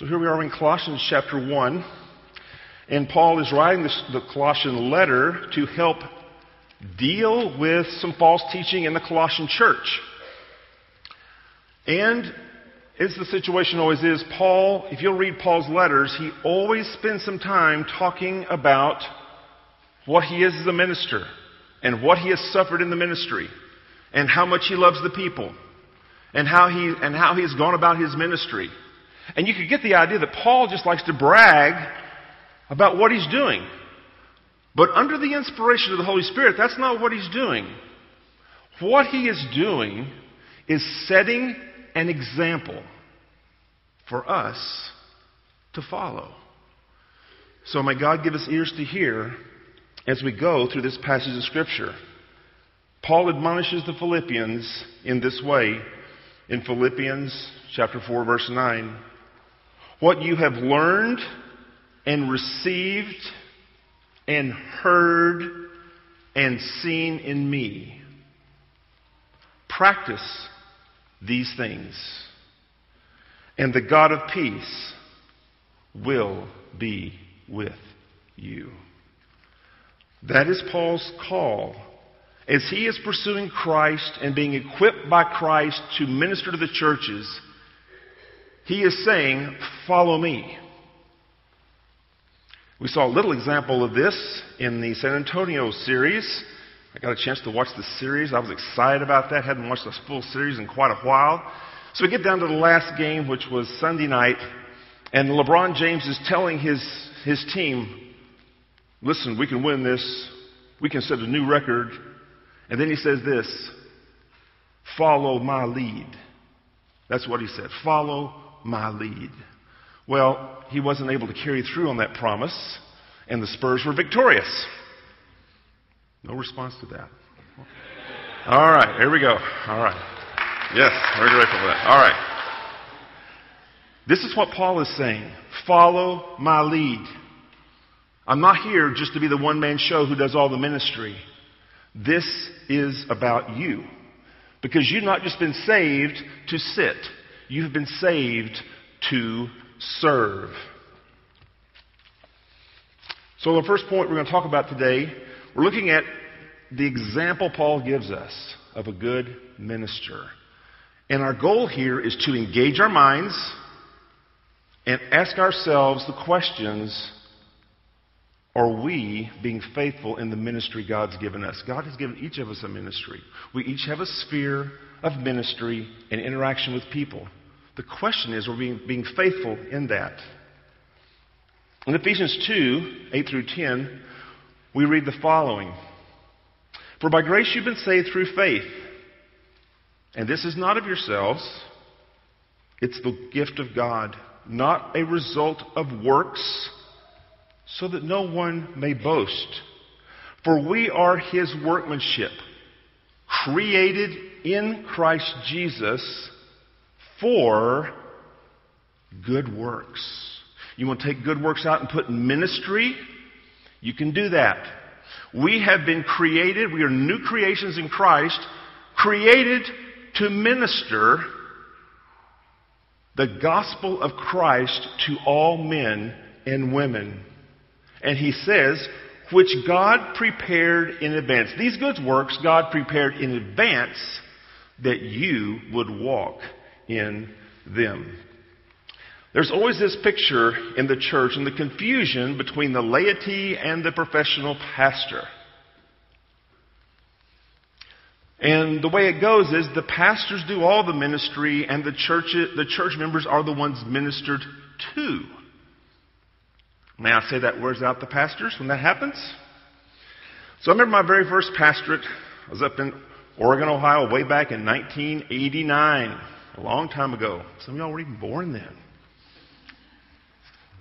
So here we are in Colossians chapter 1, and Paul is writing this, the Colossian letter to help deal with some false teaching in the Colossian church. And as the situation always is, Paul, if you'll read Paul's letters, he always spends some time talking about what he is as a minister and what he has suffered in the ministry and how much he loves the people and how he, and how he has gone about his ministry. And you could get the idea that Paul just likes to brag about what he's doing. But under the inspiration of the Holy Spirit, that's not what he's doing. What he is doing is setting an example for us to follow. So may God give us ears to hear as we go through this passage of Scripture. Paul admonishes the Philippians in this way in Philippians chapter 4 verse 9. What you have learned and received and heard and seen in me. Practice these things, and the God of peace will be with you. That is Paul's call. As he is pursuing Christ and being equipped by Christ to minister to the churches, he is saying, Follow me. We saw a little example of this in the San Antonio series. I got a chance to watch the series. I was excited about that. Hadn't watched the full series in quite a while. So we get down to the last game, which was Sunday night, and LeBron James is telling his, his team, listen, we can win this. We can set a new record. And then he says this, follow my lead. That's what he said. Follow my lead. Well, he wasn't able to carry through on that promise, and the Spurs were victorious. No response to that. All right, here we go. All right. Yes, very grateful for that. All right. This is what Paul is saying. Follow my lead. I'm not here just to be the one man show who does all the ministry. This is about you. Because you've not just been saved to sit, you have been saved to serve. So, the first point we're going to talk about today, we're looking at the example Paul gives us of a good minister. And our goal here is to engage our minds and ask ourselves the questions are we being faithful in the ministry God's given us? God has given each of us a ministry. We each have a sphere of ministry and interaction with people. The question is, are we being, being faithful in that? In Ephesians 2 8 through 10, we read the following For by grace you've been saved through faith. And this is not of yourselves, it's the gift of God, not a result of works so that no one may boast. For we are his workmanship, created in Christ Jesus for good works. You want to take good works out and put in ministry? You can do that. We have been created, we are new creations in Christ, created to minister the gospel of Christ to all men and women. And he says, which God prepared in advance. These good works God prepared in advance that you would walk in them. There's always this picture in the church and the confusion between the laity and the professional pastor. And the way it goes is the pastors do all the ministry and the church, the church members are the ones ministered to. May I say that wears out the pastors when that happens? So I remember my very first pastorate. I was up in Oregon, Ohio, way back in 1989, a long time ago. Some of y'all were even born then.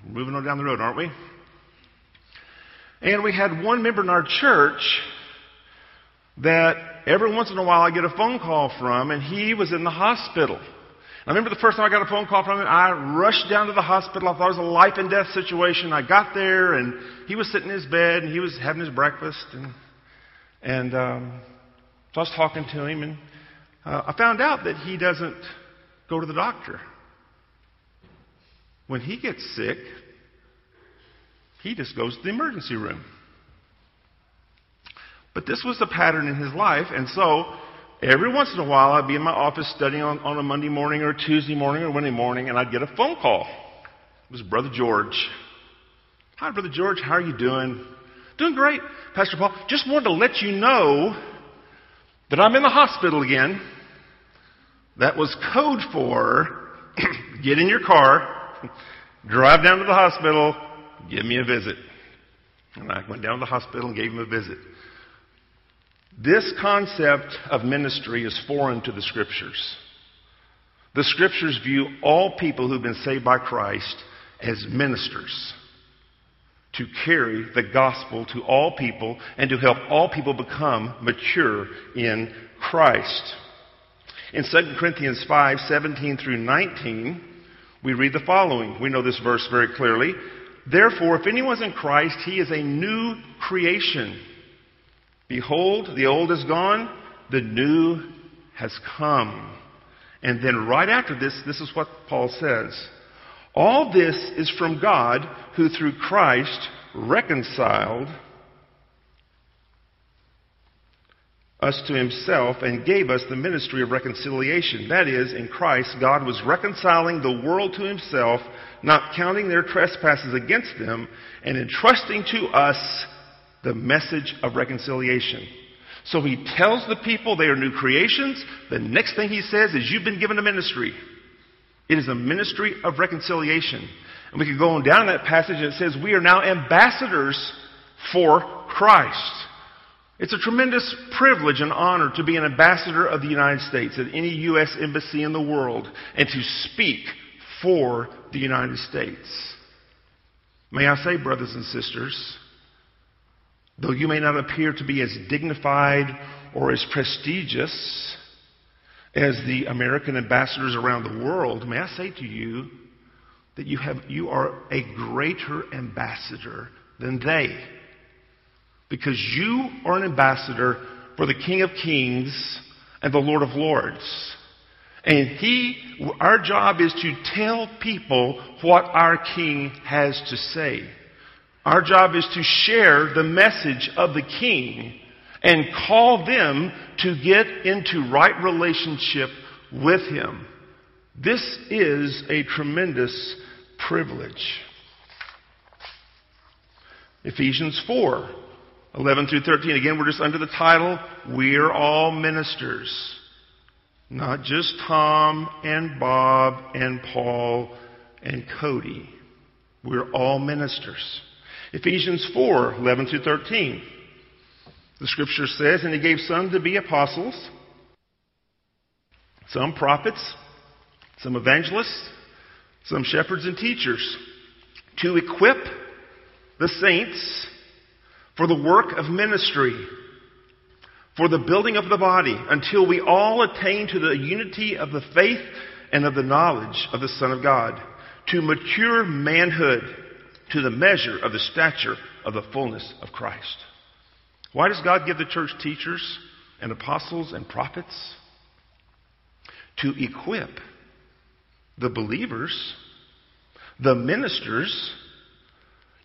We're moving on down the road, aren't we? And we had one member in our church that every once in a while I get a phone call from, and he was in the hospital. I remember the first time I got a phone call from him, I rushed down to the hospital. I thought it was a life and death situation. I got there, and he was sitting in his bed, and he was having his breakfast, and and um, so I was talking to him, and uh, I found out that he doesn't go to the doctor. when he gets sick, he just goes to the emergency room. But this was a pattern in his life, and so every once in a while I'd be in my office studying on, on a Monday morning or Tuesday morning or Wednesday morning, and I'd get a phone call. It was Brother George. Hi, Brother George, how are you doing? Doing great, Pastor Paul. Just wanted to let you know that I'm in the hospital again. That was code for get in your car, drive down to the hospital, give me a visit. And I went down to the hospital and gave him a visit. This concept of ministry is foreign to the scriptures. The scriptures view all people who've been saved by Christ as ministers to carry the gospel to all people and to help all people become mature in Christ. In 2 Corinthians 5 17 through 19, we read the following. We know this verse very clearly. Therefore, if anyone's in Christ, he is a new creation. Behold, the old is gone, the new has come. And then right after this, this is what Paul says. All this is from God, who through Christ reconciled us to himself and gave us the ministry of reconciliation. That is, in Christ, God was reconciling the world to himself, not counting their trespasses against them, and entrusting to us the message of reconciliation. So he tells the people they are new creations. The next thing he says is, You've been given a ministry. It is a ministry of reconciliation. And we can go on down in that passage and it says, We are now ambassadors for Christ. It's a tremendous privilege and honor to be an ambassador of the United States at any U.S. embassy in the world and to speak for the United States. May I say, brothers and sisters, though you may not appear to be as dignified or as prestigious as the American ambassadors around the world, may I say to you that you, have, you are a greater ambassador than they. Because you are an ambassador for the King of Kings and the Lord of Lords. And he, our job is to tell people what our King has to say. Our job is to share the message of the King and call them to get into right relationship with Him. This is a tremendous privilege. Ephesians 4 11 through 13. Again, we're just under the title, We're All Ministers. Not just Tom and Bob and Paul and Cody. We're all ministers. Ephesians 4 11 through 13. The scripture says, And he gave some to be apostles, some prophets, some evangelists, some shepherds and teachers, to equip the saints for the work of ministry, for the building of the body, until we all attain to the unity of the faith and of the knowledge of the Son of God, to mature manhood, to the measure of the stature of the fullness of Christ. Why does God give the church teachers and apostles and prophets? To equip the believers, the ministers,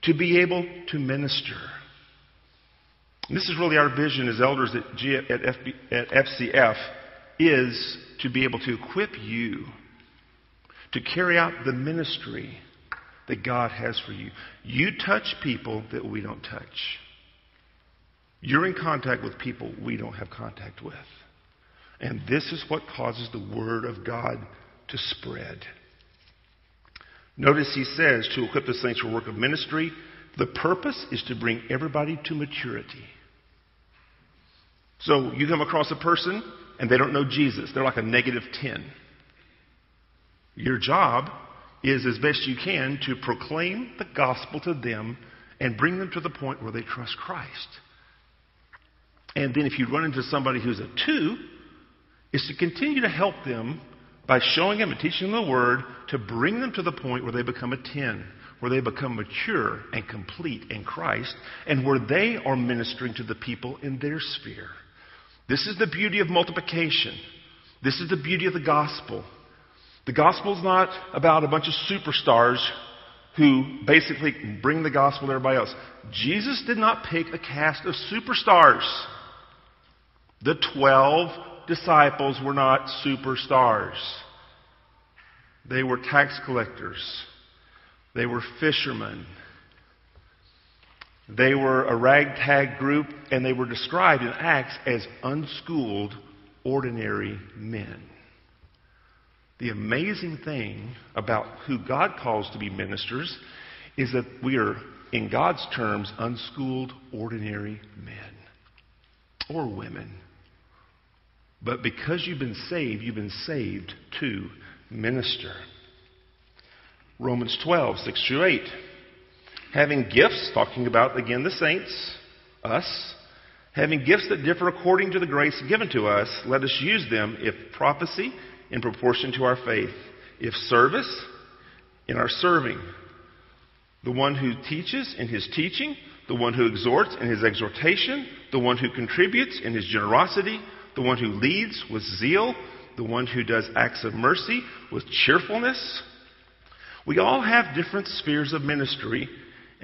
to be able to minister. And this is really our vision as elders at, G- at, FB, at FCF is to be able to equip you to carry out the ministry that God has for you. You touch people that we don't touch. You're in contact with people we don't have contact with. And this is what causes the Word of God to spread. Notice he says to equip the saints for work of ministry. The purpose is to bring everybody to maturity. So you come across a person and they don't know Jesus. They're like a negative 10. Your job is, as best you can, to proclaim the gospel to them and bring them to the point where they trust Christ. And then if you run into somebody who's a 2, is to continue to help them by showing them and teaching them the word to bring them to the point where they become a 10, where they become mature and complete in Christ, and where they are ministering to the people in their sphere. This is the beauty of multiplication. This is the beauty of the gospel. The gospel is not about a bunch of superstars who basically bring the gospel to everybody else. Jesus did not pick a cast of superstars. The 12 disciples were not superstars. They were tax collectors. They were fishermen. They were a ragtag group, and they were described in Acts as unschooled, ordinary men. The amazing thing about who God calls to be ministers is that we are, in God's terms, unschooled, ordinary men or women. But because you've been saved, you've been saved to minister. Romans 12, 6 through 8. Having gifts, talking about again the saints, us, having gifts that differ according to the grace given to us, let us use them, if prophecy, in proportion to our faith, if service, in our serving, the one who teaches in his teaching, the one who exhorts in his exhortation, the one who contributes in his generosity, the one who leads with zeal, the one who does acts of mercy with cheerfulness. We all have different spheres of ministry,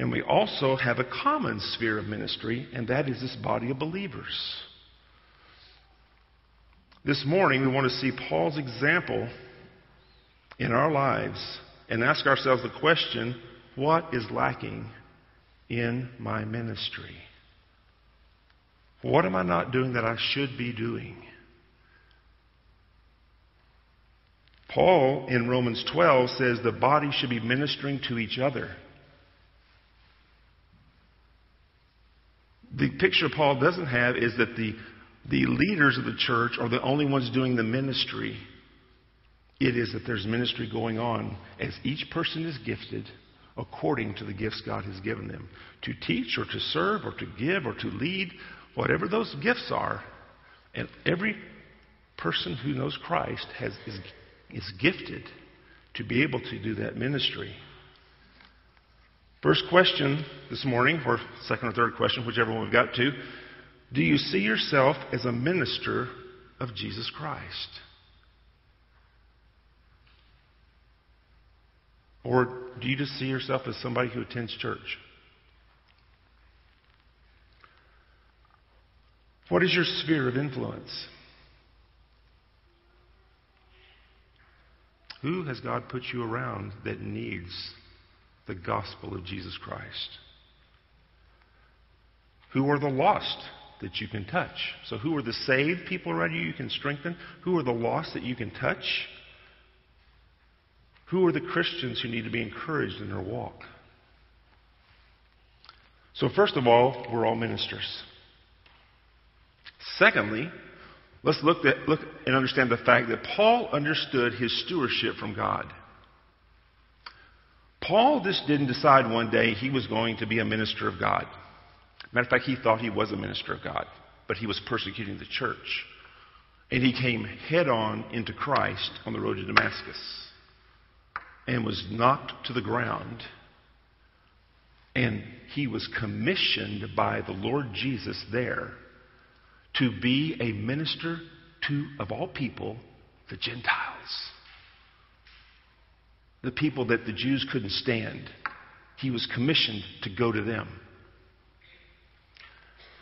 and we also have a common sphere of ministry, and that is this body of believers. This morning, we want to see Paul's example in our lives and ask ourselves the question what is lacking in my ministry? What am I not doing that I should be doing? Paul in Romans 12 says the body should be ministering to each other. The picture Paul doesn't have is that the, the leaders of the church are the only ones doing the ministry. It is that there's ministry going on as each person is gifted according to the gifts God has given them to teach or to serve or to give or to lead, whatever those gifts are. And every person who knows Christ has, is is gifted to be able to do that ministry. First question this morning, or second or third question, whichever one we've got to. Do you see yourself as a minister of Jesus Christ? Or do you just see yourself as somebody who attends church? What is your sphere of influence? Who has God put you around that needs the gospel of Jesus Christ? Who are the lost that you can touch? So, who are the saved people around you you can strengthen? Who are the lost that you can touch? Who are the Christians who need to be encouraged in their walk? So, first of all, we're all ministers. Secondly, Let's look, at, look and understand the fact that Paul understood his stewardship from God. Paul just didn't decide one day he was going to be a minister of God. Matter of fact, he thought he was a minister of God, but he was persecuting the church. And he came head on into Christ on the road to Damascus and was knocked to the ground. And he was commissioned by the Lord Jesus there to be a minister to, of all people, the Gentiles. The people that the Jews couldn't stand. He was commissioned to go to them.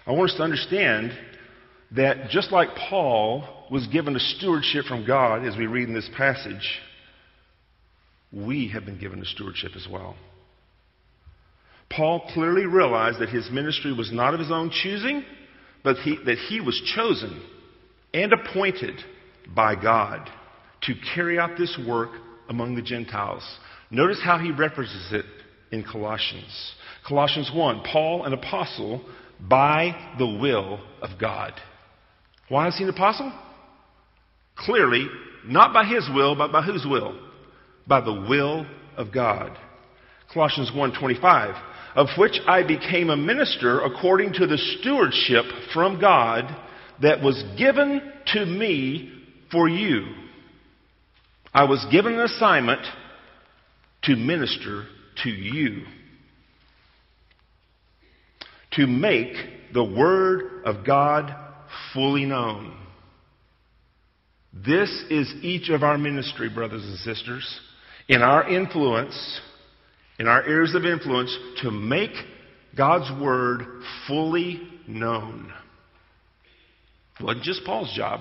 I want us to understand that just like Paul was given a stewardship from God, as we read in this passage, we have been given a stewardship as well. Paul clearly realized that his ministry was not of his own choosing, but he, that he was chosen and appointed by God to carry out this work among the Gentiles. Notice how he references it in Colossians. Colossians 1 Paul, an apostle, by the will of God. Why is he an apostle? Clearly, not by his will, but by whose will? By the will of God. Colossians 1:25 of which I became a minister according to the stewardship from God that was given to me for you. I was given an assignment to minister to you, to make the Word of God fully known. This is each of our ministry, brothers and sisters, in our influence, in our areas of influence, to make God's Word fully known. It wasn't just Paul's job.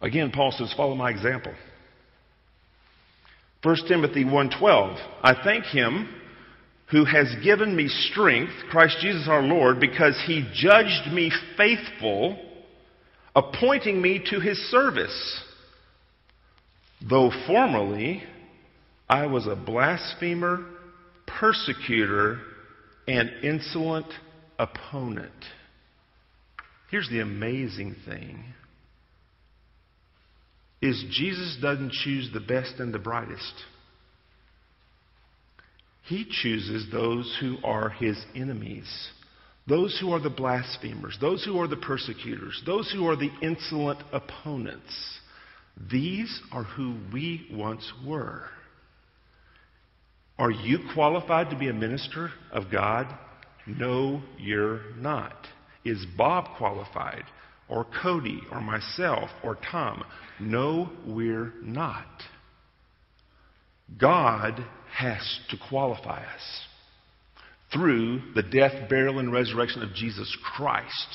Again, Paul says, follow my example. 1 Timothy 1:12 I thank him who has given me strength Christ Jesus our Lord because he judged me faithful appointing me to his service. Though formerly I was a blasphemer persecutor and insolent opponent. Here's the amazing thing is Jesus doesn't choose the best and the brightest. He chooses those who are his enemies, those who are the blasphemers, those who are the persecutors, those who are the insolent opponents. These are who we once were. Are you qualified to be a minister of God? No, you're not. Is Bob qualified? Or Cody? Or myself? Or Tom? No, we're not. God has to qualify us through the death, burial, and resurrection of Jesus Christ.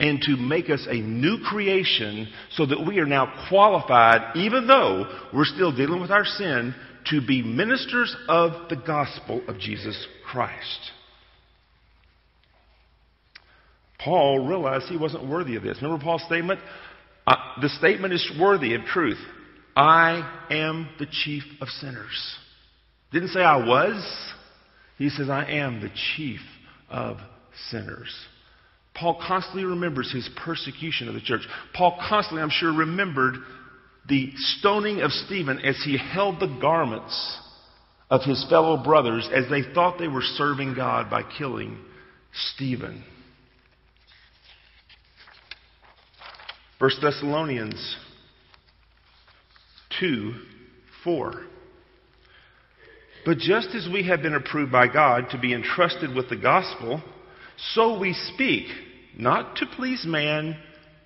And to make us a new creation so that we are now qualified, even though we're still dealing with our sin, to be ministers of the gospel of Jesus Christ. Paul realized he wasn't worthy of this. Remember Paul's statement? Uh, the statement is worthy of truth. I am the chief of sinners. Didn't say I was. He says, I am the chief of sinners. Paul constantly remembers his persecution of the church. Paul constantly, I'm sure, remembered the stoning of Stephen as he held the garments of his fellow brothers as they thought they were serving God by killing Stephen. 1 Thessalonians 2 4. But just as we have been approved by God to be entrusted with the gospel, so we speak, not to please man,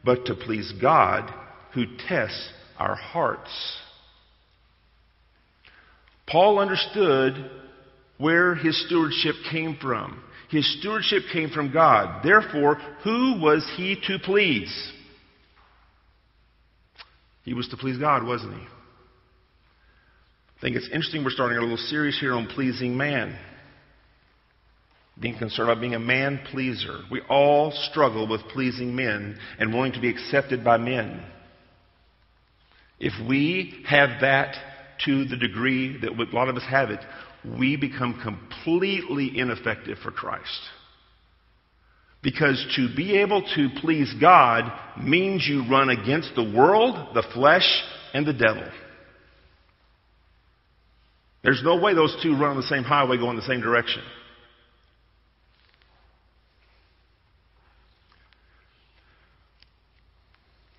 but to please God who tests our hearts. Paul understood where his stewardship came from. His stewardship came from God. Therefore, who was he to please? He was to please God, wasn't he? I think it's interesting we're starting a little series here on pleasing man. Being concerned about being a man pleaser. We all struggle with pleasing men and wanting to be accepted by men. If we have that to the degree that a lot of us have it, we become completely ineffective for Christ. Because to be able to please God means you run against the world, the flesh, and the devil. There's no way those two run on the same highway going in the same direction.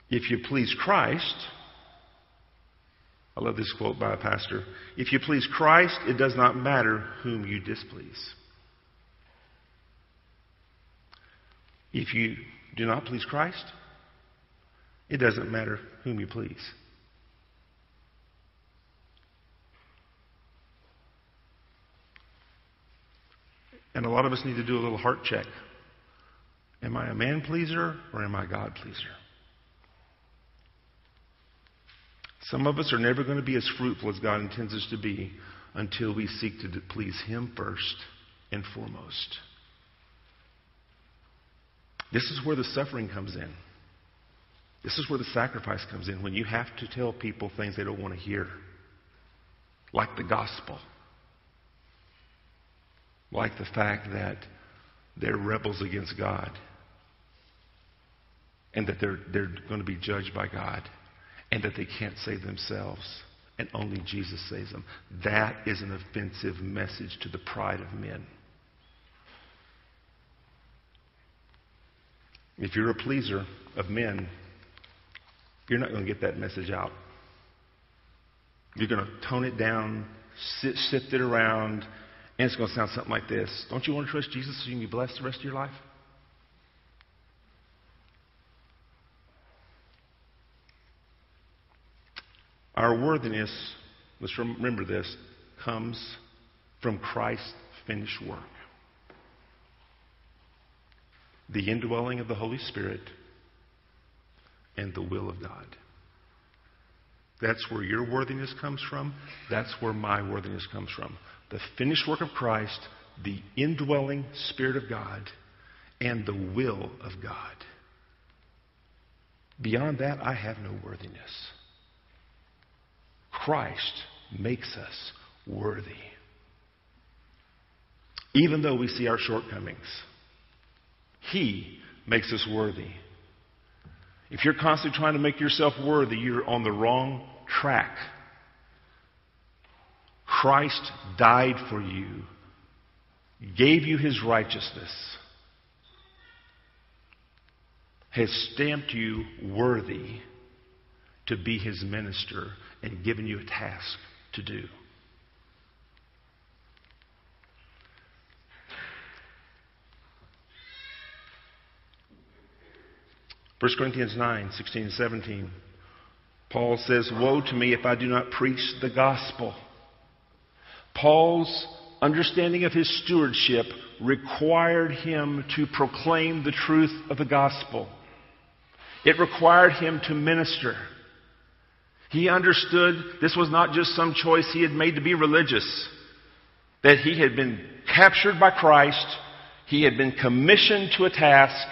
If you please Christ, I love this quote by a pastor. If you please Christ, it does not matter whom you displease. If you do not please Christ, it doesn't matter whom you please. And a lot of us need to do a little heart check. Am I a man pleaser or am I God pleaser? Some of us are never going to be as fruitful as God intends us to be until we seek to please Him first and foremost. This is where the suffering comes in. This is where the sacrifice comes in when you have to tell people things they don't want to hear, like the gospel, like the fact that they're rebels against God and that they're, they're going to be judged by God and that they can't save themselves and only Jesus saves them. That is an offensive message to the pride of men. If you're a pleaser of men, you're not going to get that message out. You're going to tone it down, sift it around, and it's going to sound something like this Don't you want to trust Jesus so you can be blessed the rest of your life? Our worthiness, let's remember this, comes from Christ's finished work. The indwelling of the Holy Spirit and the will of God. That's where your worthiness comes from. That's where my worthiness comes from. The finished work of Christ, the indwelling Spirit of God, and the will of God. Beyond that, I have no worthiness. Christ makes us worthy. Even though we see our shortcomings, He makes us worthy. If you're constantly trying to make yourself worthy, you're on the wrong track. Christ died for you, gave you his righteousness, has stamped you worthy to be his minister, and given you a task to do. 1 Corinthians 9, 16 and 17. Paul says, Woe to me if I do not preach the gospel. Paul's understanding of his stewardship required him to proclaim the truth of the gospel. It required him to minister. He understood this was not just some choice he had made to be religious, that he had been captured by Christ, he had been commissioned to a task,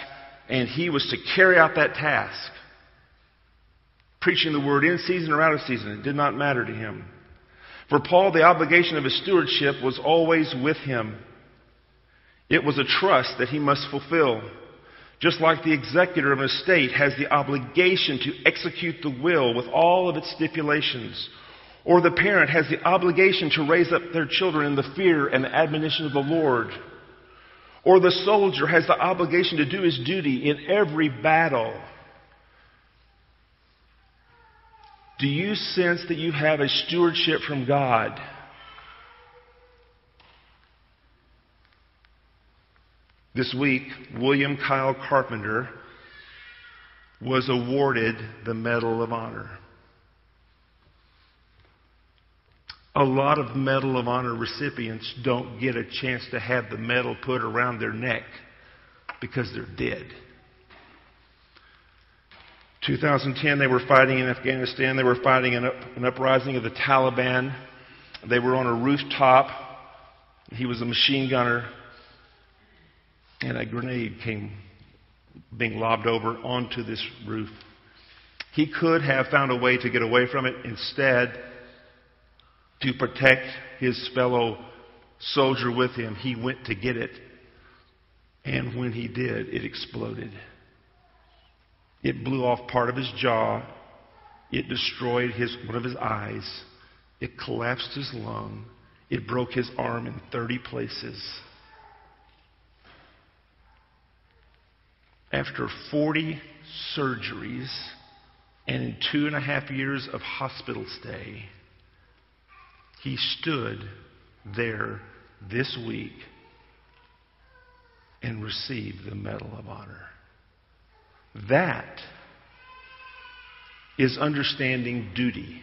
and he was to carry out that task. Preaching the word in season or out of season, it did not matter to him. For Paul, the obligation of his stewardship was always with him. It was a trust that he must fulfill. Just like the executor of an estate has the obligation to execute the will with all of its stipulations, or the parent has the obligation to raise up their children in the fear and the admonition of the Lord. Or the soldier has the obligation to do his duty in every battle. Do you sense that you have a stewardship from God? This week, William Kyle Carpenter was awarded the Medal of Honor. A lot of Medal of Honor recipients don't get a chance to have the medal put around their neck because they're dead. 2010, they were fighting in Afghanistan. They were fighting an, up, an uprising of the Taliban. They were on a rooftop. He was a machine gunner. And a grenade came being lobbed over onto this roof. He could have found a way to get away from it. Instead, to protect his fellow soldier with him, he went to get it. And when he did, it exploded. It blew off part of his jaw. It destroyed his, one of his eyes. It collapsed his lung. It broke his arm in 30 places. After 40 surgeries and two and a half years of hospital stay, he stood there this week and received the Medal of Honor. That is understanding duty.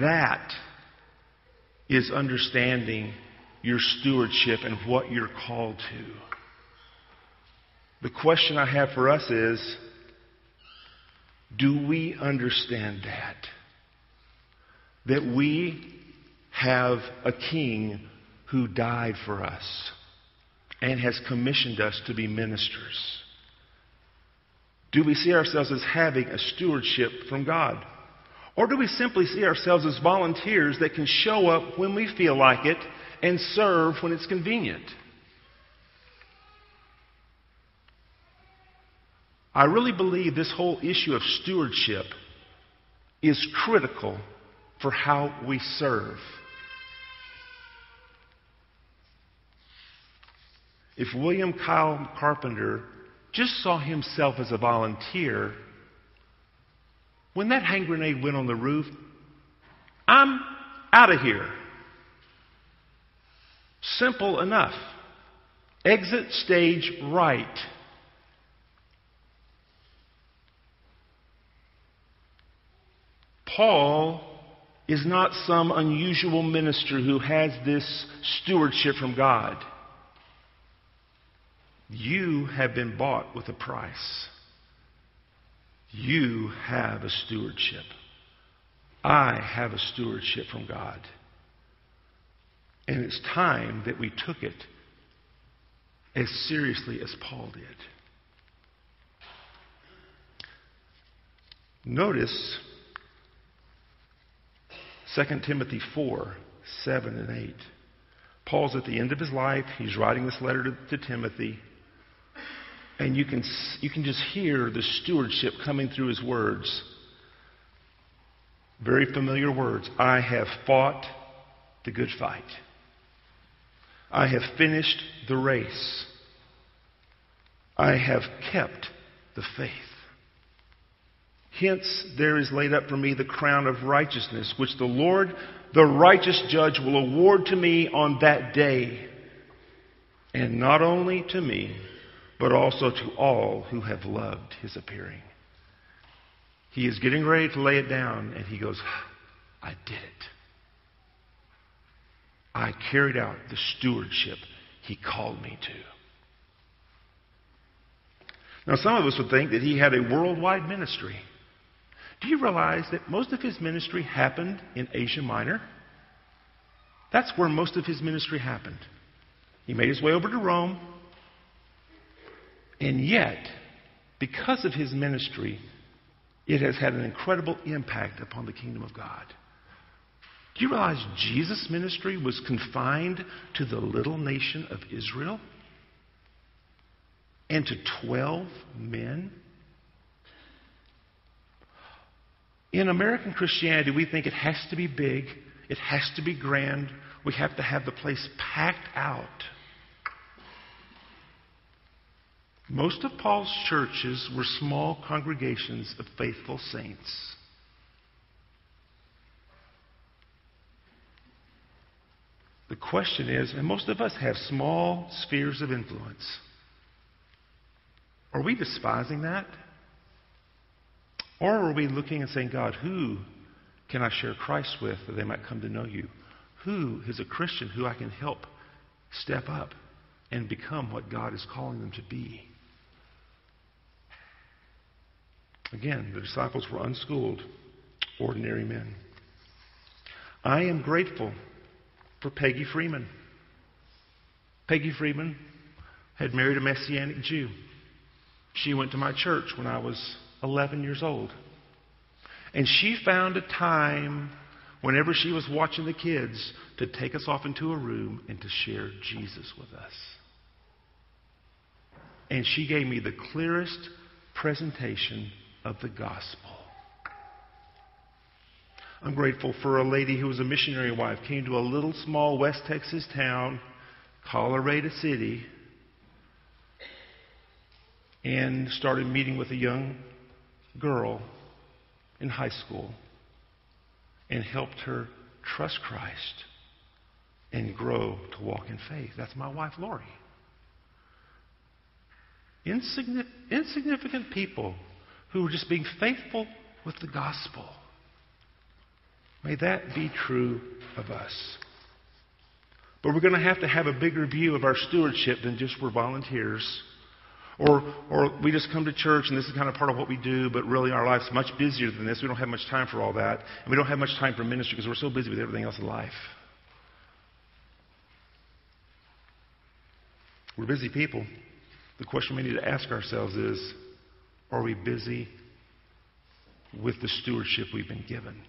That is understanding your stewardship and what you're called to. The question I have for us is do we understand that? That we have a king who died for us and has commissioned us to be ministers? Do we see ourselves as having a stewardship from God? Or do we simply see ourselves as volunteers that can show up when we feel like it and serve when it's convenient? I really believe this whole issue of stewardship is critical for how we serve. If William Kyle Carpenter just saw himself as a volunteer, when that hand grenade went on the roof, I'm out of here. Simple enough. Exit stage right. Paul is not some unusual minister who has this stewardship from God. You have been bought with a price. You have a stewardship. I have a stewardship from God. And it's time that we took it as seriously as Paul did. Notice 2 Timothy 4 7 and 8. Paul's at the end of his life. He's writing this letter to, to Timothy. And you can, you can just hear the stewardship coming through his words. Very familiar words. I have fought the good fight. I have finished the race. I have kept the faith. Hence, there is laid up for me the crown of righteousness, which the Lord, the righteous judge, will award to me on that day. And not only to me, but also to all who have loved his appearing. He is getting ready to lay it down, and he goes, I did it. I carried out the stewardship he called me to. Now, some of us would think that he had a worldwide ministry. Do you realize that most of his ministry happened in Asia Minor? That's where most of his ministry happened. He made his way over to Rome, and yet, because of his ministry, it has had an incredible impact upon the kingdom of God. Do you realize Jesus' ministry was confined to the little nation of Israel? And to 12 men? In American Christianity, we think it has to be big, it has to be grand, we have to have the place packed out. Most of Paul's churches were small congregations of faithful saints. The question is, and most of us have small spheres of influence. Are we despising that? Or are we looking and saying, God, who can I share Christ with that they might come to know you? Who is a Christian who I can help step up and become what God is calling them to be? Again, the disciples were unschooled, ordinary men. I am grateful for Peggy Freeman. Peggy Freeman had married a Messianic Jew. She went to my church when I was 11 years old. And she found a time whenever she was watching the kids to take us off into a room and to share Jesus with us. And she gave me the clearest presentation of the gospel. I'm grateful for a lady who was a missionary wife, came to a little small West Texas town, Colorado City, and started meeting with a young girl in high school and helped her trust Christ and grow to walk in faith. That's my wife, Lori. Insignificant people who are just being faithful with the gospel. May that be true of us. But we're going to have to have a bigger view of our stewardship than just we're volunteers. Or, or we just come to church and this is kind of part of what we do, but really our life's much busier than this. We don't have much time for all that. And we don't have much time for ministry because we're so busy with everything else in life. We're busy people. The question we need to ask ourselves is are we busy with the stewardship we've been given?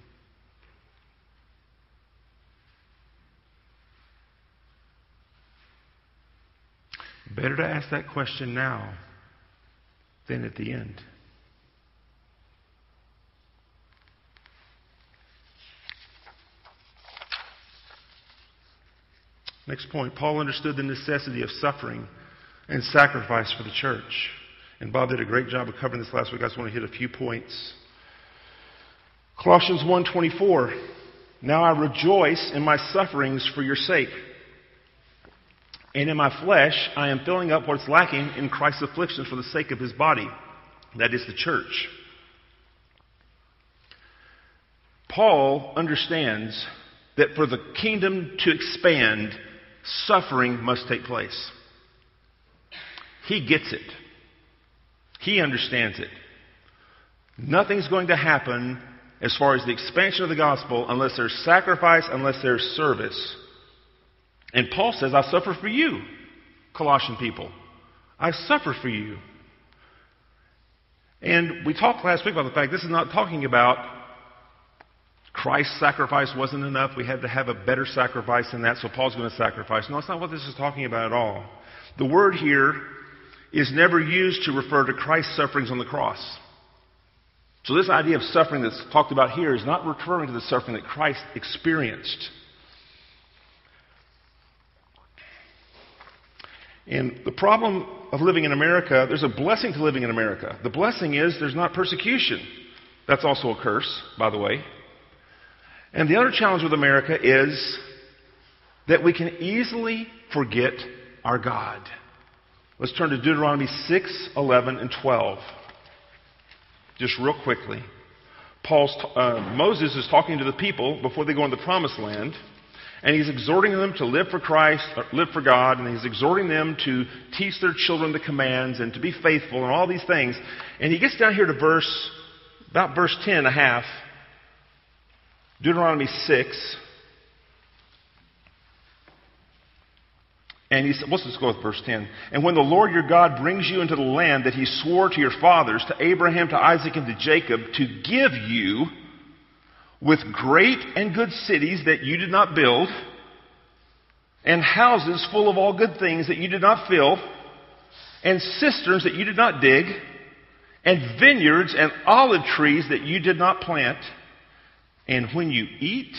Better to ask that question now than at the end. Next point Paul understood the necessity of suffering and sacrifice for the church. And Bob did a great job of covering this last week. I just want to hit a few points. Colossians 1:24 Now I rejoice in my sufferings for your sake and in my flesh, I am filling up what's lacking in Christ's affliction for the sake of his body, that is the church. Paul understands that for the kingdom to expand, suffering must take place. He gets it. He understands it. Nothing's going to happen as far as the expansion of the gospel unless there's sacrifice, unless there's service. And Paul says, I suffer for you, Colossian people. I suffer for you. And we talked last week about the fact this is not talking about Christ's sacrifice wasn't enough. We had to have a better sacrifice than that, so Paul's going to sacrifice. No, that's not what this is talking about at all. The word here is never used to refer to Christ's sufferings on the cross. So, this idea of suffering that's talked about here is not referring to the suffering that Christ experienced. And the problem of living in America, there's a blessing to living in America. The blessing is there's not persecution. That's also a curse, by the way. And the other challenge with America is that we can easily forget our God. Let's turn to Deuteronomy 6, 11, and 12. Just real quickly. Paul's, uh, Moses is talking to the people before they go into the promised land. And he's exhorting them to live for Christ, uh, live for God, and he's exhorting them to teach their children the commands and to be faithful and all these things. And he gets down here to verse, about verse 10 and a half, Deuteronomy 6. And he said, let's just go with verse 10. And when the Lord your God brings you into the land that he swore to your fathers, to Abraham, to Isaac, and to Jacob, to give you, with great and good cities that you did not build, and houses full of all good things that you did not fill, and cisterns that you did not dig, and vineyards and olive trees that you did not plant. And when you eat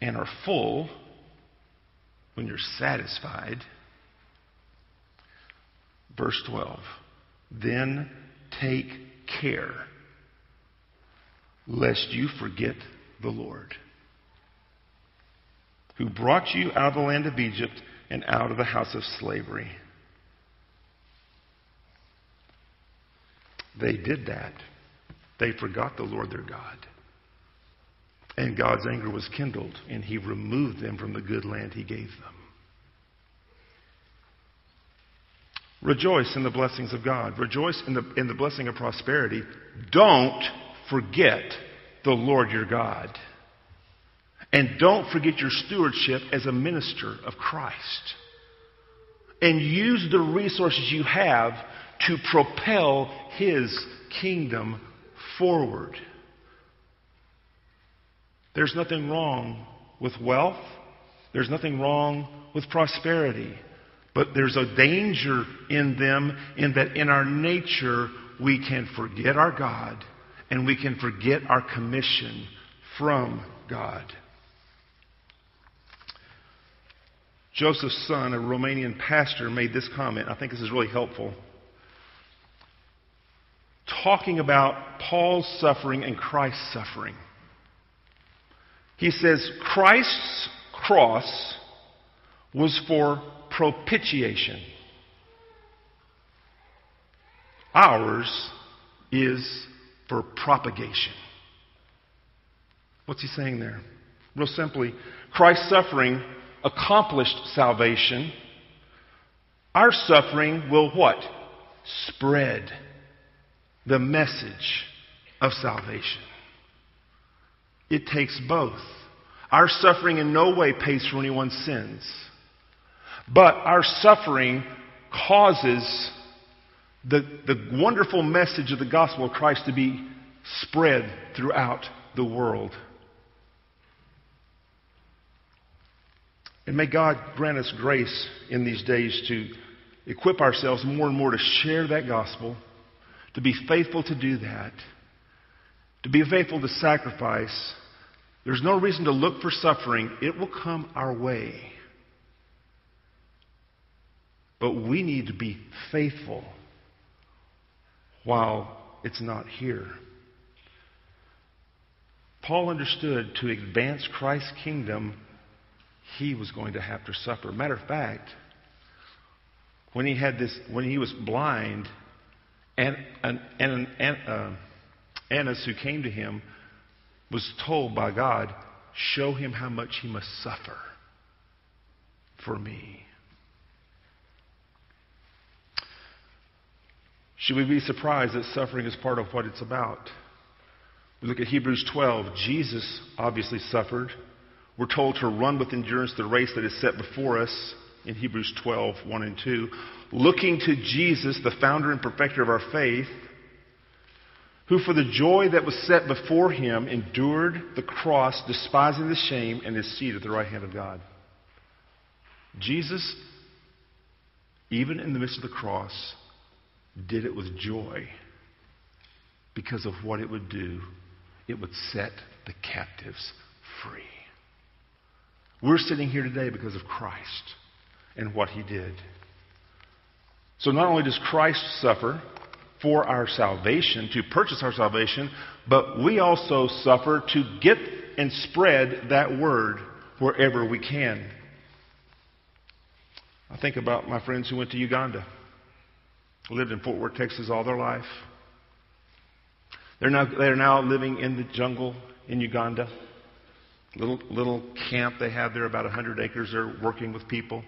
and are full, when you're satisfied, verse 12, then take care lest you forget the Lord, who brought you out of the land of Egypt and out of the house of slavery. They did that. They forgot the Lord their God. And God's anger was kindled, and he removed them from the good land he gave them. Rejoice in the blessings of God. Rejoice in the, in the blessing of prosperity. Don't forget the Lord your God. And don't forget your stewardship as a minister of Christ. And use the resources you have to propel His kingdom forward. There's nothing wrong with wealth. There's nothing wrong with prosperity. But there's a danger in them in that in our nature we can forget our God and we can forget our commission from God. Josef Tson, a Romanian pastor, made this comment. I think this is really helpful. Talking about Paul's suffering and Christ's suffering. He says, Christ's cross was for propitiation. Ours is for propagation. What's he saying there? Real simply, Christ's suffering accomplished salvation. Our suffering will what? Spread the message of salvation. It takes both. Our suffering in no way pays for anyone's sins. But our suffering causes the, the wonderful message of the gospel of Christ to be spread throughout the world. And may God grant us grace in these days to equip ourselves more and more to share that gospel, to be faithful to do that, to be faithful to sacrifice. There's no reason to look for suffering, it will come our way. But we need to be faithful while it's not here. Paul understood to advance Christ's kingdom, he was going to have to suffer. Matter of fact, when he had this, when he was blind, and, and, and, and uh, Annas, who came to him, was told by God, Show him how much he must suffer for me. Should we be surprised that suffering is part of what it's about? We look at Hebrews 12. Jesus obviously suffered. We're told to run with endurance the race that is set before us in Hebrews 12, 1 and 2. Looking to Jesus, the founder and perfecter of our faith, who for the joy that was set before him endured the cross, despising the shame, and is seated at the right hand of God. Jesus, even in the midst of the cross, did it with joy because of what it would do. It would set the captives free. We're sitting here today because of Christ and what he did. So not only does Christ suffer for our salvation, to purchase our salvation, but we also suffer to get and spread that word wherever we can. I think about my friends who went to Uganda, lived in Fort Worth, Texas all their life. They're now, they're now living in the jungle in Uganda. Little, little camp they have there, about 100 acres. They're working with people.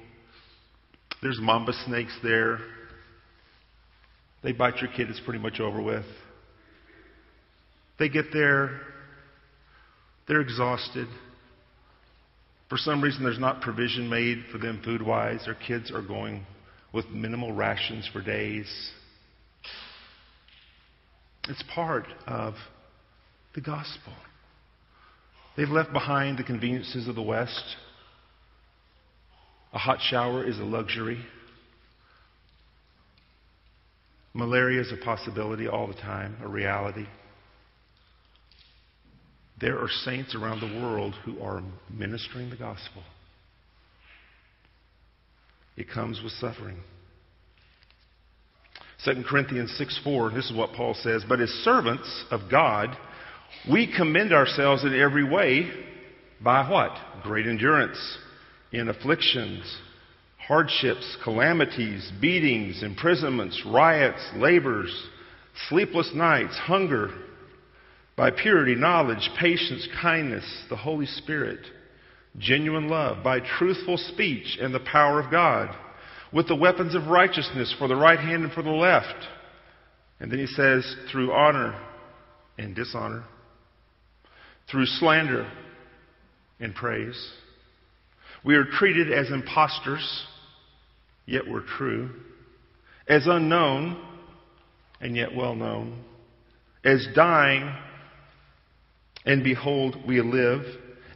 There's mamba snakes there. They bite your kid, it's pretty much over with. They get there, they're exhausted. For some reason, there's not provision made for them food wise. Their kids are going with minimal rations for days. It's part of the gospel. They've left behind the conveniences of the West. A hot shower is a luxury. Malaria is a possibility all the time, a reality. There are saints around the world who are ministering the gospel. It comes with suffering. 2 Corinthians 6 4, this is what Paul says, but as servants of God, we commend ourselves in every way by what? Great endurance in afflictions, hardships, calamities, beatings, imprisonments, riots, labors, sleepless nights, hunger, by purity, knowledge, patience, kindness, the Holy Spirit, genuine love, by truthful speech and the power of God, with the weapons of righteousness for the right hand and for the left. And then he says, through honor and dishonor, through slander and praise. We are treated as impostors, yet we're true, as unknown, and yet well known, as dying, and behold, we live,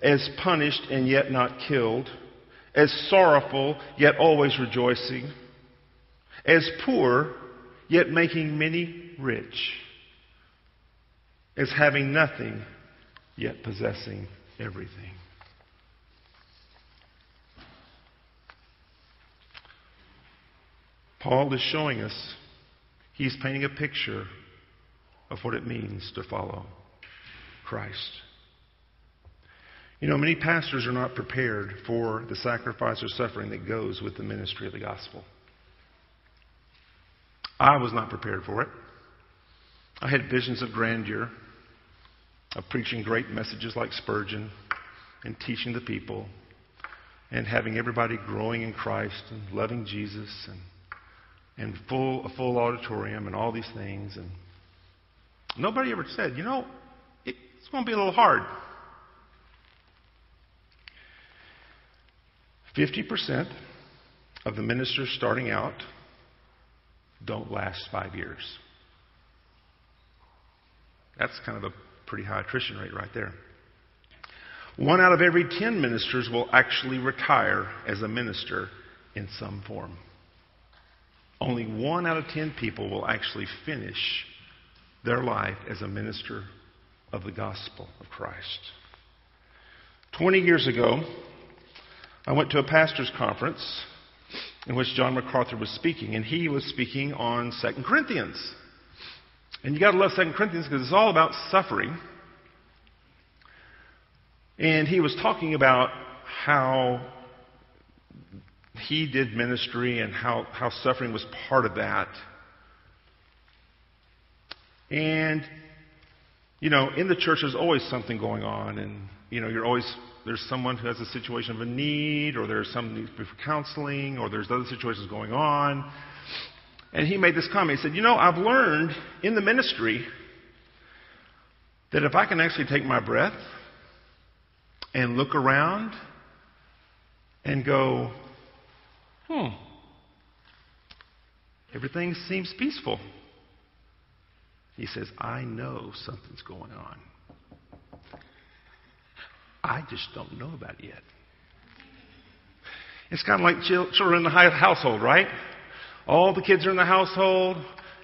as punished, and yet not killed, as sorrowful, yet always rejoicing, as poor, yet making many rich, as having nothing, yet possessing everything. Paul is showing us, he's painting a picture of what it means to follow Christ. You know, many pastors are not prepared for the sacrifice or suffering that goes with the ministry of the gospel. I was not prepared for it. I had visions of grandeur, of preaching great messages like Spurgeon, and teaching the people, and having everybody growing in Christ and loving Jesus, and and full a full auditorium and all these things. And nobody ever said, you know, it's going to be a little hard. 50% of the ministers starting out don't last five years. That's kind of a pretty high attrition rate right there. One out of every 10 ministers will actually retire as a minister in some form. Only one out of ten people will actually finish their life as a minister of the gospel of Christ. Twenty years ago, I went to a pastor's conference in which John MacArthur was speaking, and he was speaking on 2 Corinthians. And you got to love 2 Corinthians because it's all about suffering. And he was talking about how he did ministry and how, how suffering was part of that. And, you know, in the church, there's always something going on, and you know, you're always there's someone who has a situation of a need, or there's some need for counseling, or there's other situations going on. And he made this comment. He said, "You know, I've learned in the ministry that if I can actually take my breath and look around and go, hmm, everything seems peaceful." He says, I know something's going on. I just don't know about it yet. It's kind of like children in the household, right? All the kids are in the household,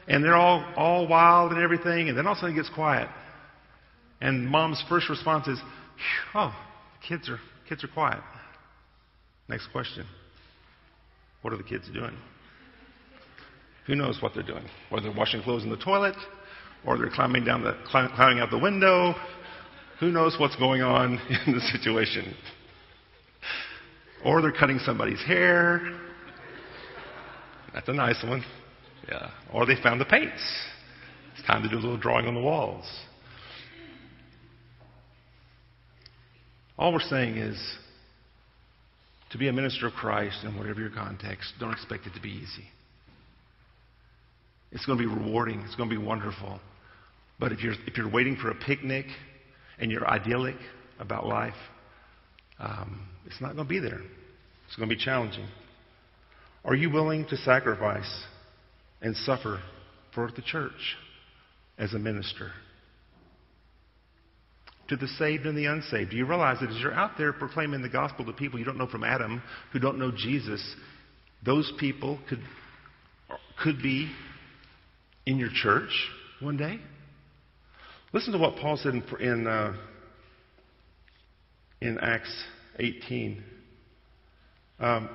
and they're all, all wild and everything, and then all of a sudden it gets quiet. And mom's first response is, oh, kids are, kids are quiet. Next question. What are the kids doing? Who knows what they're doing? Whether they're washing clothes in the toilet, or they're climbing down the climbing out the window. Who knows what's going on in the situation? Or they're cutting somebody's hair. That's a nice one. Yeah. Or they found the paints. It's time to do a little drawing on the walls. All we're saying is to be a minister of Christ in whatever your context, don't expect it to be easy. It's going to be rewarding. It's going to be wonderful. But if you're, if you're waiting for a picnic and you're idyllic about life, um, it's not going to be there. It's going to be challenging. Are you willing to sacrifice and suffer for the church as a minister? To the saved and the unsaved. Do you realize that as you're out there proclaiming the gospel to people you don't know from Adam, who don't know Jesus, those people could, could be in your church one day? Listen to what Paul said in, in, uh, in Acts 18. Um,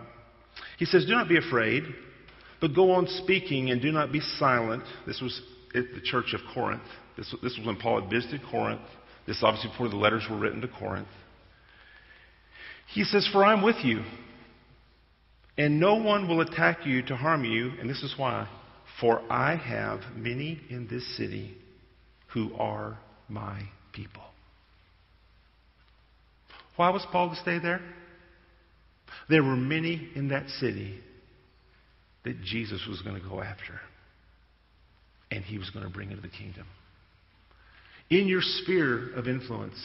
he says, Do not be afraid, but go on speaking and do not be silent. This was at the church of Corinth. This, this was when Paul had visited Corinth. This obviously before the letters were written to Corinth. He says, For I'm with you, and no one will attack you to harm you, and this is why. For I have many in this city who are my people. Why was Paul to stay there? There were many in that city that Jesus was going to go after, and he was going to bring into the kingdom. In your sphere of influence,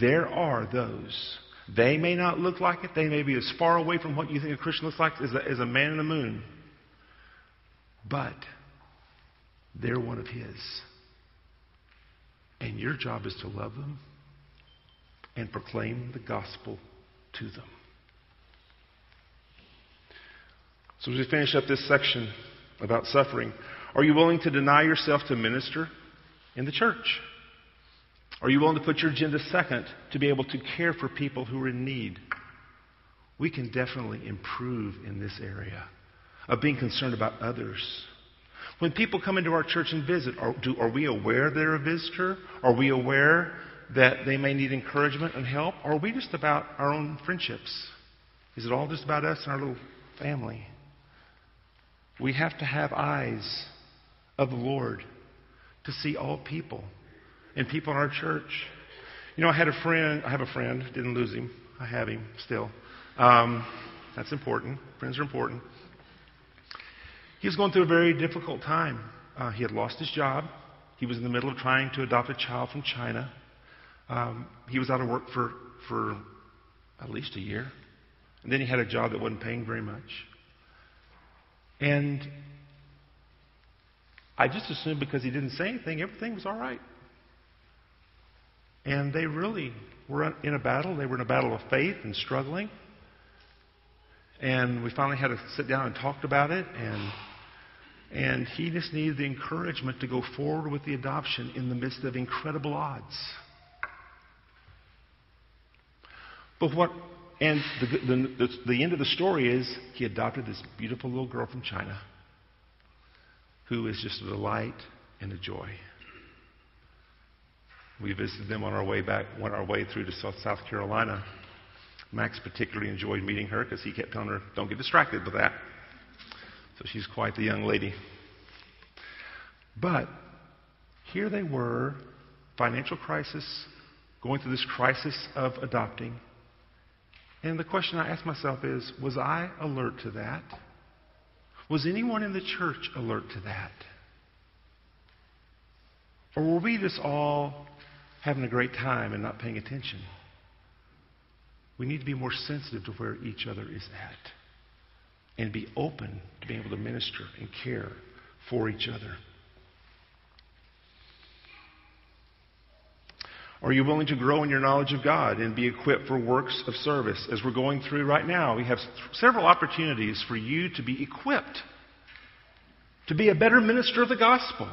there are those. They may not look like it. They may be as far away from what you think a Christian looks like as a, as a man in the moon. But they're one of his. And your job is to love them and proclaim the gospel to them. So, as we finish up this section about suffering, are you willing to deny yourself to minister in the church? Are you willing to put your agenda second to be able to care for people who are in need? We can definitely improve in this area of being concerned about others when people come into our church and visit, are, do, are we aware they're a visitor? Are we aware that they may need encouragement and help? Or are we just about our own friendships? Is it all just about us and our little family? We have to have eyes of the Lord to see all people and people in our church. You know, I had a friend, I have a friend, didn't lose him. I have him still. Um, that's important. Friends are important. He was going through a very difficult time. Uh, he had lost his job. He was in the middle of trying to adopt a child from China. Um, he was out of work for, for at least a year. And then he had a job that wasn't paying very much. And I just assumed because he didn't say anything, everything was all right. And they really were in a battle. They were in a battle of faith and struggling. And we finally had to sit down and talk about it. And and he just needed the encouragement to go forward with the adoption in the midst of incredible odds. But what, and the, the, the, the end of the story is he adopted this beautiful little girl from China who is just a delight and a joy. We visited them on our way back, went our way through to South Carolina. Max particularly enjoyed meeting her because he kept telling her, don't get distracted with that. So she's quite the young lady. But here they were financial crisis, going through this crisis of adopting. And the question I ask myself is was I alert to that? Was anyone in the church alert to that? Or were we just all having a great time and not paying attention? We need to be more sensitive to where each other is at and be open to being able to minister and care for each other. Are you willing to grow in your knowledge of God and be equipped for works of service? As we're going through right now, we have several opportunities for you to be equipped to be a better minister of the gospel.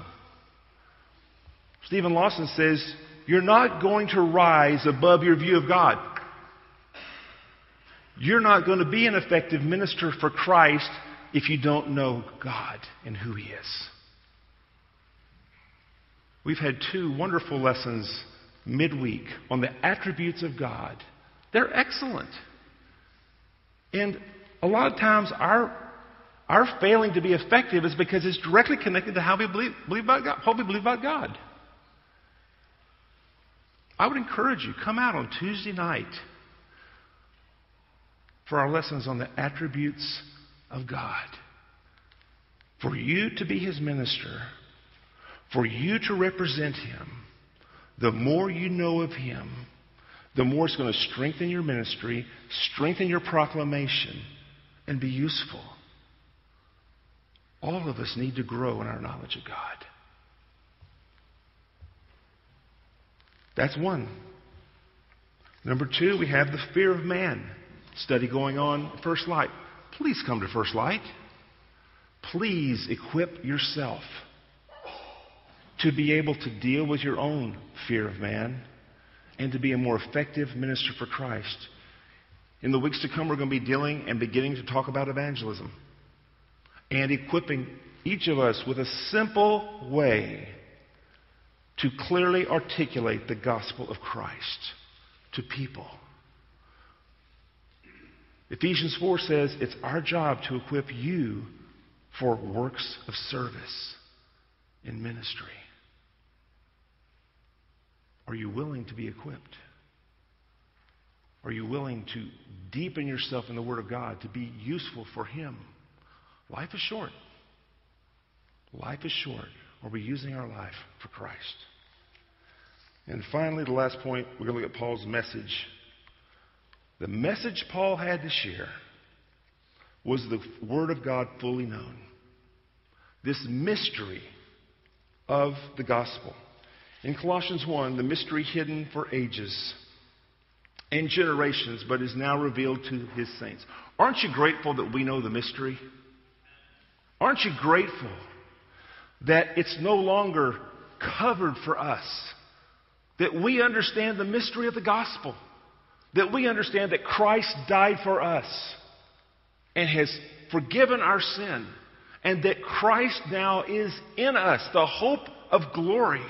Steven Lawson says, You're not going to rise above your view of God. You're not going to be an effective minister for Christ if you don't know God and who He is. We've had two wonderful lessons midweek on the attributes of God. They're excellent. And a lot of times our, our failing to be effective is because it's directly connected to how we believe, believe about God, what we believe about God. I would encourage you, come out on Tuesday night for our lessons on the attributes of God. For you to be his minister, for you to represent him, the more you know of him, the more it's going to strengthen your ministry, strengthen your proclamation, and be useful. All of us need to grow in our knowledge of God. That's one. Number two, we have the fear of man study going on First Light. Please come to First Light. Please equip yourself to be able to deal with your own fear of man and to be a more effective minister for Christ. In the weeks to come, we're going to be dealing and beginning to talk about evangelism and equipping each of us with a simple way to clearly articulate the gospel of Christ to people. Ephesians 4 says it's our job to equip you for works of service in ministry. Are you willing to be equipped? Are you willing to deepen yourself in the Word of God to be useful for Him? Life is short. Life is short. Are we using our life for Christ? And finally, the last point, we're going to look at Paul's message the message Paul had to share was the Word of God fully known. This mystery of the gospel. In Colossians 1, the mystery hidden for ages and generations, but is now revealed to his saints. Aren't you grateful that we know the mystery? Aren't you grateful that it's no longer covered for us? That we understand the mystery of the gospel? That we understand that Christ died for us and has forgiven our sin, and that Christ now is in us, the hope of glory.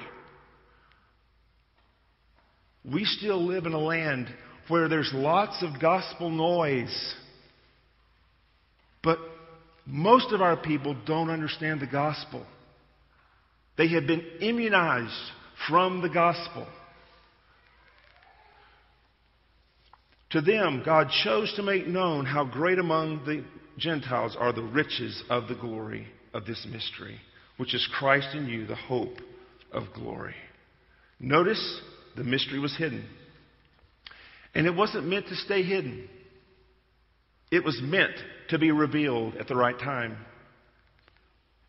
We still live in a land where there's lots of gospel noise, but most of our people don't understand the gospel. They have been immunized from the gospel. To them, God chose to make known how great among the Gentiles are the riches of the glory of this mystery, which is Christ in you, the hope of glory. Notice the mystery was hidden. And it wasn't meant to stay hidden, it was meant to be revealed at the right time.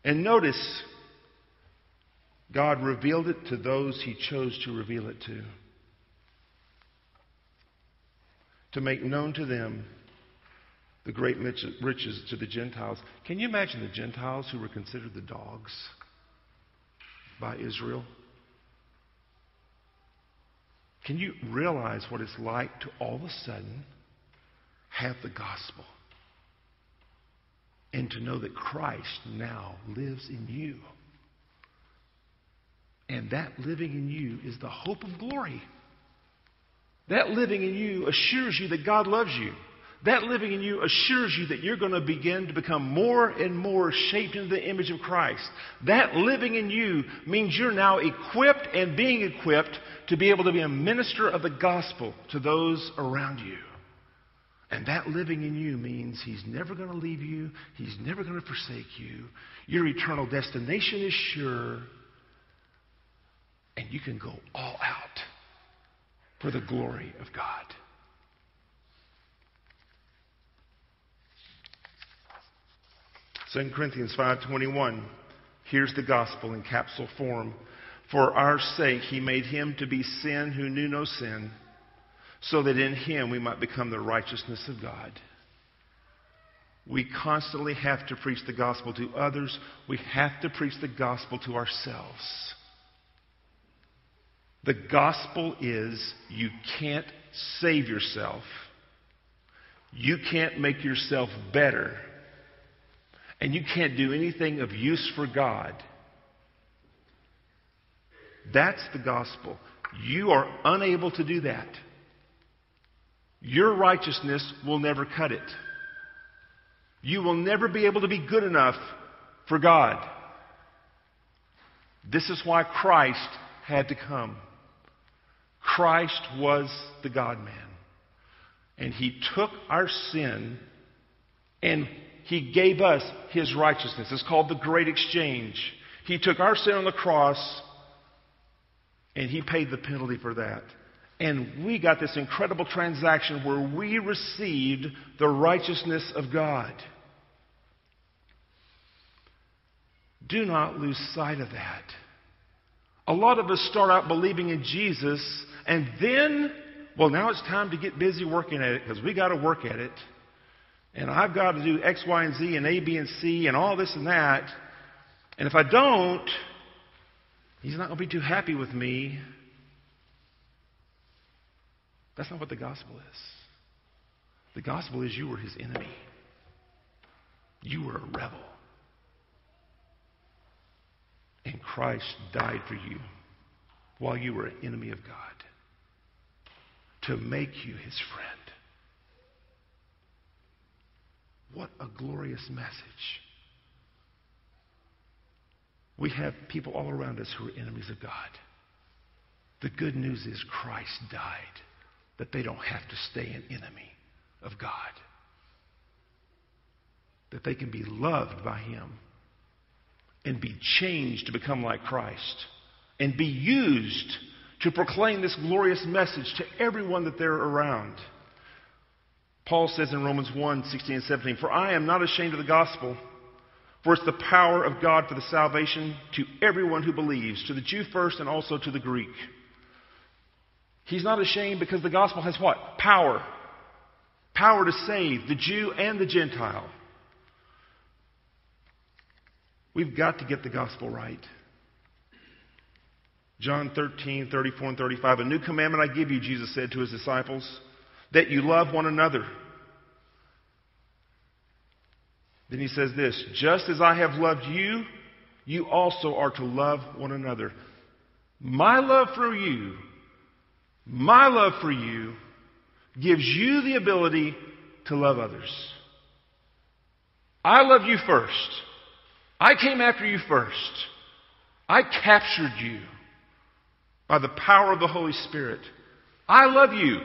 And notice, God revealed it to those he chose to reveal it to. To make known to them the great riches to the Gentiles. Can you imagine the Gentiles who were considered the dogs by Israel? Can you realize what it's like to all of a sudden have the gospel and to know that Christ now lives in you? And that living in you is the hope of glory. That living in you assures you that God loves you. that living in you assures you that you're going to begin to become more and more shaped into the image of Christ. That living in you means you're now equipped and being equipped to be able to be a minister of the gospel to those around you. And that living in you means He's never going to leave you, He's never going to forsake you. Your eternal destination is sure, and you can go all out for the glory of God. 2 Corinthians 5:21 Here's the gospel in capsule form. For our sake he made him to be sin who knew no sin, so that in him we might become the righteousness of God. We constantly have to preach the gospel to others. We have to preach the gospel to ourselves. The gospel is you can't save yourself. You can't make yourself better and you can't do anything of use for God. That's the gospel. You are unable to do that. Your righteousness will never cut it. You will never be able to be good enough for God. This is why Christ had to come. Christ was the God man. And he took our sin and he gave us His righteousness. It's called the great exchange. He took our sin on the cross and He paid the penalty for that. And we got this incredible transaction where we received the righteousness of God. Do not lose sight of that. A lot of us start out believing in Jesus, and then, well, now it's time to get busy working at it because we got to work at it and I've got to do X, Y, and Z and A, B, and C and all this and that. And if I don't, he's not going to be too happy with me. That's not what the gospel is. The gospel is you were his enemy. You were a rebel. And Christ died for you while you were an enemy of God to make you his friend. What a glorious message. We have people all around us who are enemies of God. The good news is Christ died, that they don't have to stay an enemy of God. That they can be loved by Him and be changed to become like Christ and be used to proclaim this glorious message to everyone that they're around. Paul says in Romans 1 16 and 17, For I am not ashamed of the gospel, for it's the power of God for the salvation to everyone who believes, to the Jew first and also to the Greek. He's not ashamed because the gospel has what? Power. Power to save the Jew and the Gentile. We've got to get the gospel right. John 13, 34 and 35. A new commandment I give you, Jesus said to his disciples that you love one another. Then he says this just as I have loved you, you also are to love one another. My love for you, my love for you, gives you the ability to love others. I love you first. I came after you first. I captured you by the power of the Holy Spirit. I love you.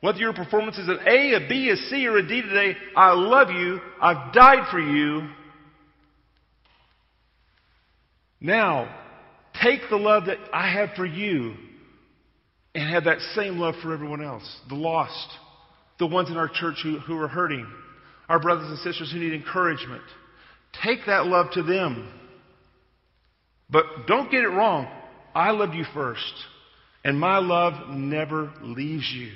Whether your performance is an A, a B, a C, or a D today, I love you. I've died for you. Now, take the love that I have for you and have that same love for everyone else the lost, the ones in our church who, who are hurting, our brothers and sisters who need encouragement. Take that love to them. But don't get it wrong. I loved you first, and my love never leaves you.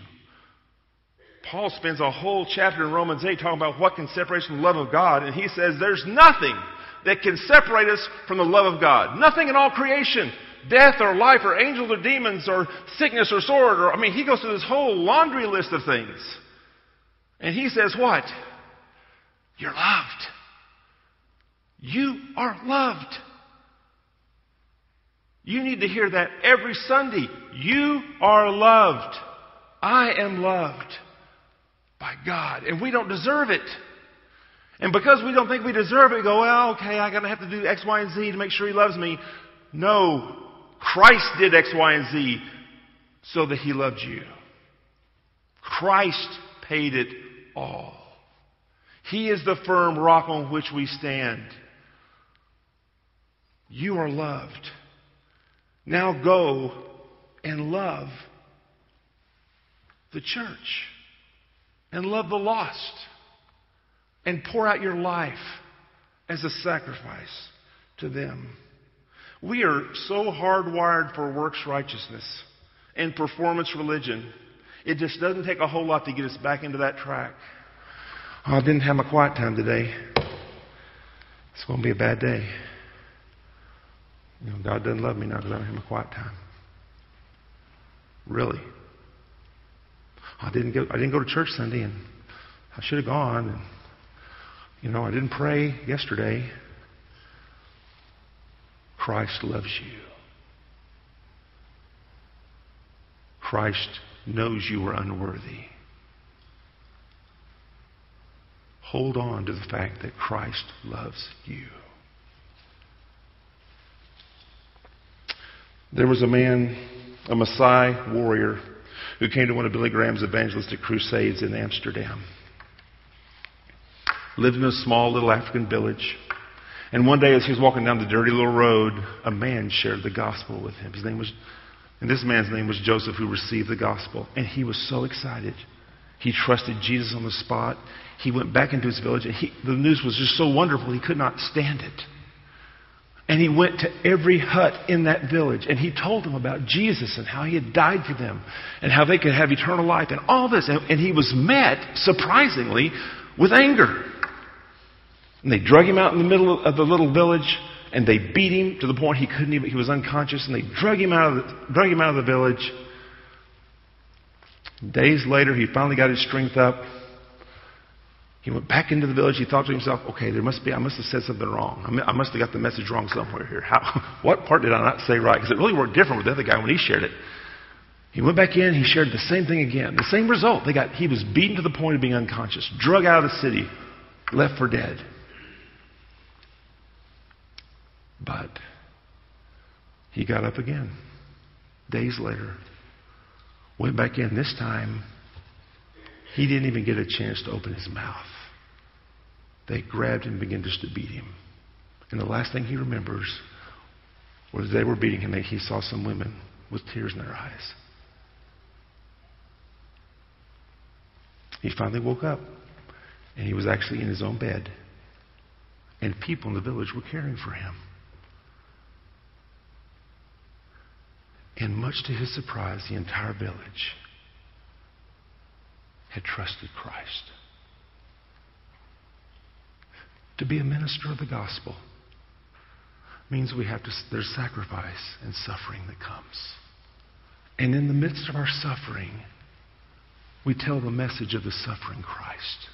Paul spends a whole chapter in Romans 8 talking about what can separate us from the love of God, and he says there's nothing that can separate us from the love of God. Nothing in all creation. Death or life or angels or demons or sickness or sword or, I mean, he goes through this whole laundry list of things. And he says what? You're loved. You are loved. You need to hear that every Sunday. You are loved. I am loved. by God. And we don't deserve it. And because we don't think we deserve it, we go, well, okay, I'm going to have to do X, Y, and Z to make sure He loves me. No. Christ did X, Y, and Z so that He loved you. Christ paid it all. He is the firm rock on which we stand. You are loved. Now go and love the church and love the lost and pour out your life as a sacrifice to them. We are so hardwired for works righteousness and performance religion. It just doesn't take a whole lot to get us back into that track. Oh, I didn't have my quiet time today. It's going to be a bad day. You know, God doesn't love me now because I don't have my quiet time. Really. I didn't go I didn't go to church Sunday and I should have gone and you know, I didn't pray yesterday. Christ loves you. Christ knows you are unworthy. Hold on to the fact that Christ loves you. There was a man, a Maasai warrior, who came to one of Billy Graham's evangelistic crusades in Amsterdam. Lived in a small little African village. And one day, as he was walking down the dirty little road, a man shared the gospel with him. His name was, and this man's name was Joseph, who received the gospel. And he was so excited. He trusted Jesus on the spot. He went back into his village, and he, the news was just so wonderful, he could not stand it. And he went to every hut in that village and he told them about Jesus and how he had died for them and how they could have eternal life and all this. And, and he was met, surprisingly, with anger. And they drug him out in the middle of the little village and they beat him to the point he couldn't even, he was unconscious and they drug him out of the, drug him out of the village. Days later, he finally got his strength up he went back into the village. He thought to himself, okay, there must be, I must have said something wrong. I must have got the message wrong somewhere here. How, what part did I not say right? Because it really worked different with the other guy when he shared it. He went back in, he shared the same thing again. The same result. They got, he was beaten to the point of being unconscious, drug out of the city, left for dead. But he got up again. Days later, went back in. This time, he didn't even get a chance to open his mouth. They grabbed him and began just to beat him. And the last thing he remembers was they were beating him, and he saw some women with tears in their eyes. He finally woke up, and he was actually in his own bed. And people in the village were caring for him. And much to his surprise, the entire village had trusted Christ. To be a minister of the gospel means we have to, there's sacrifice and suffering that comes. And in the midst of our suffering, we tell the message of the suffering Christ.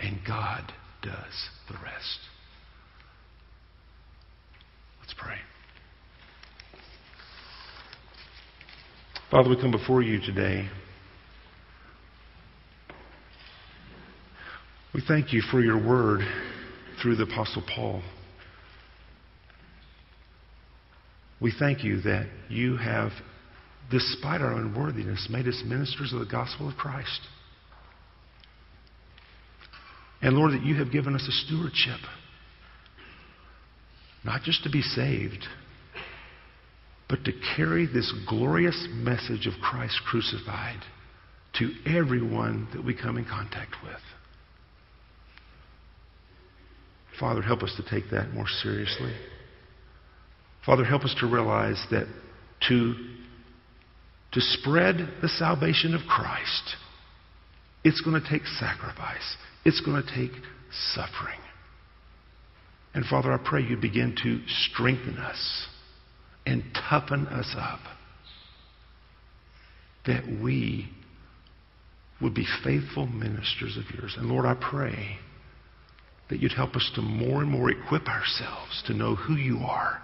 And God does the rest. Let's pray. Father, we come before you today. We thank you for your word through the Apostle Paul. We thank you that you have, despite our unworthiness, made us ministers of the gospel of Christ. And Lord, that you have given us a stewardship, not just to be saved but to carry this glorious message of Christ crucified to everyone that we come in contact with. Father, help us to take that more seriously. Father, help us to realize that to, to spread the salvation of Christ, it's going to take sacrifice. It's going to take suffering. And Father, I pray you begin to strengthen us and toughen us up that we would be faithful ministers of yours. And Lord, I pray that you'd help us to more and more equip ourselves to know who you are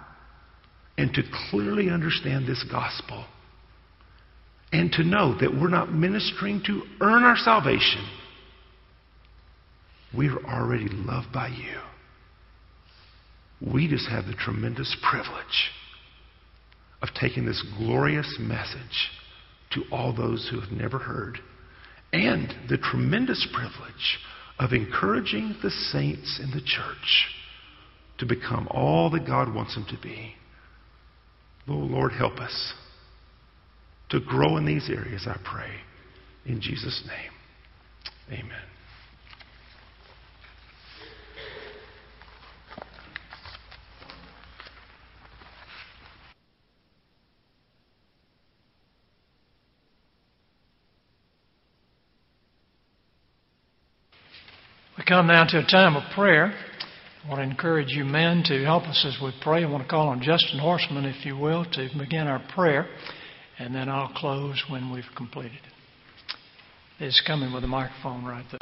and to clearly understand this gospel And to know that we're not ministering to earn our salvation. We are already loved by you. We just have the tremendous privilege of taking this glorious message to all those who have never heard, and the tremendous privilege of encouraging the saints in the church to become all that God wants them to be. Oh, Lord, help us to grow in these areas, I pray. In Jesus' name, amen. Come now to a time of prayer. I want to encourage you men to help us as we pray. I want to call on Justin Horseman, if you will, to begin our prayer, and then I'll close when we've completed it. He's coming with a microphone right there.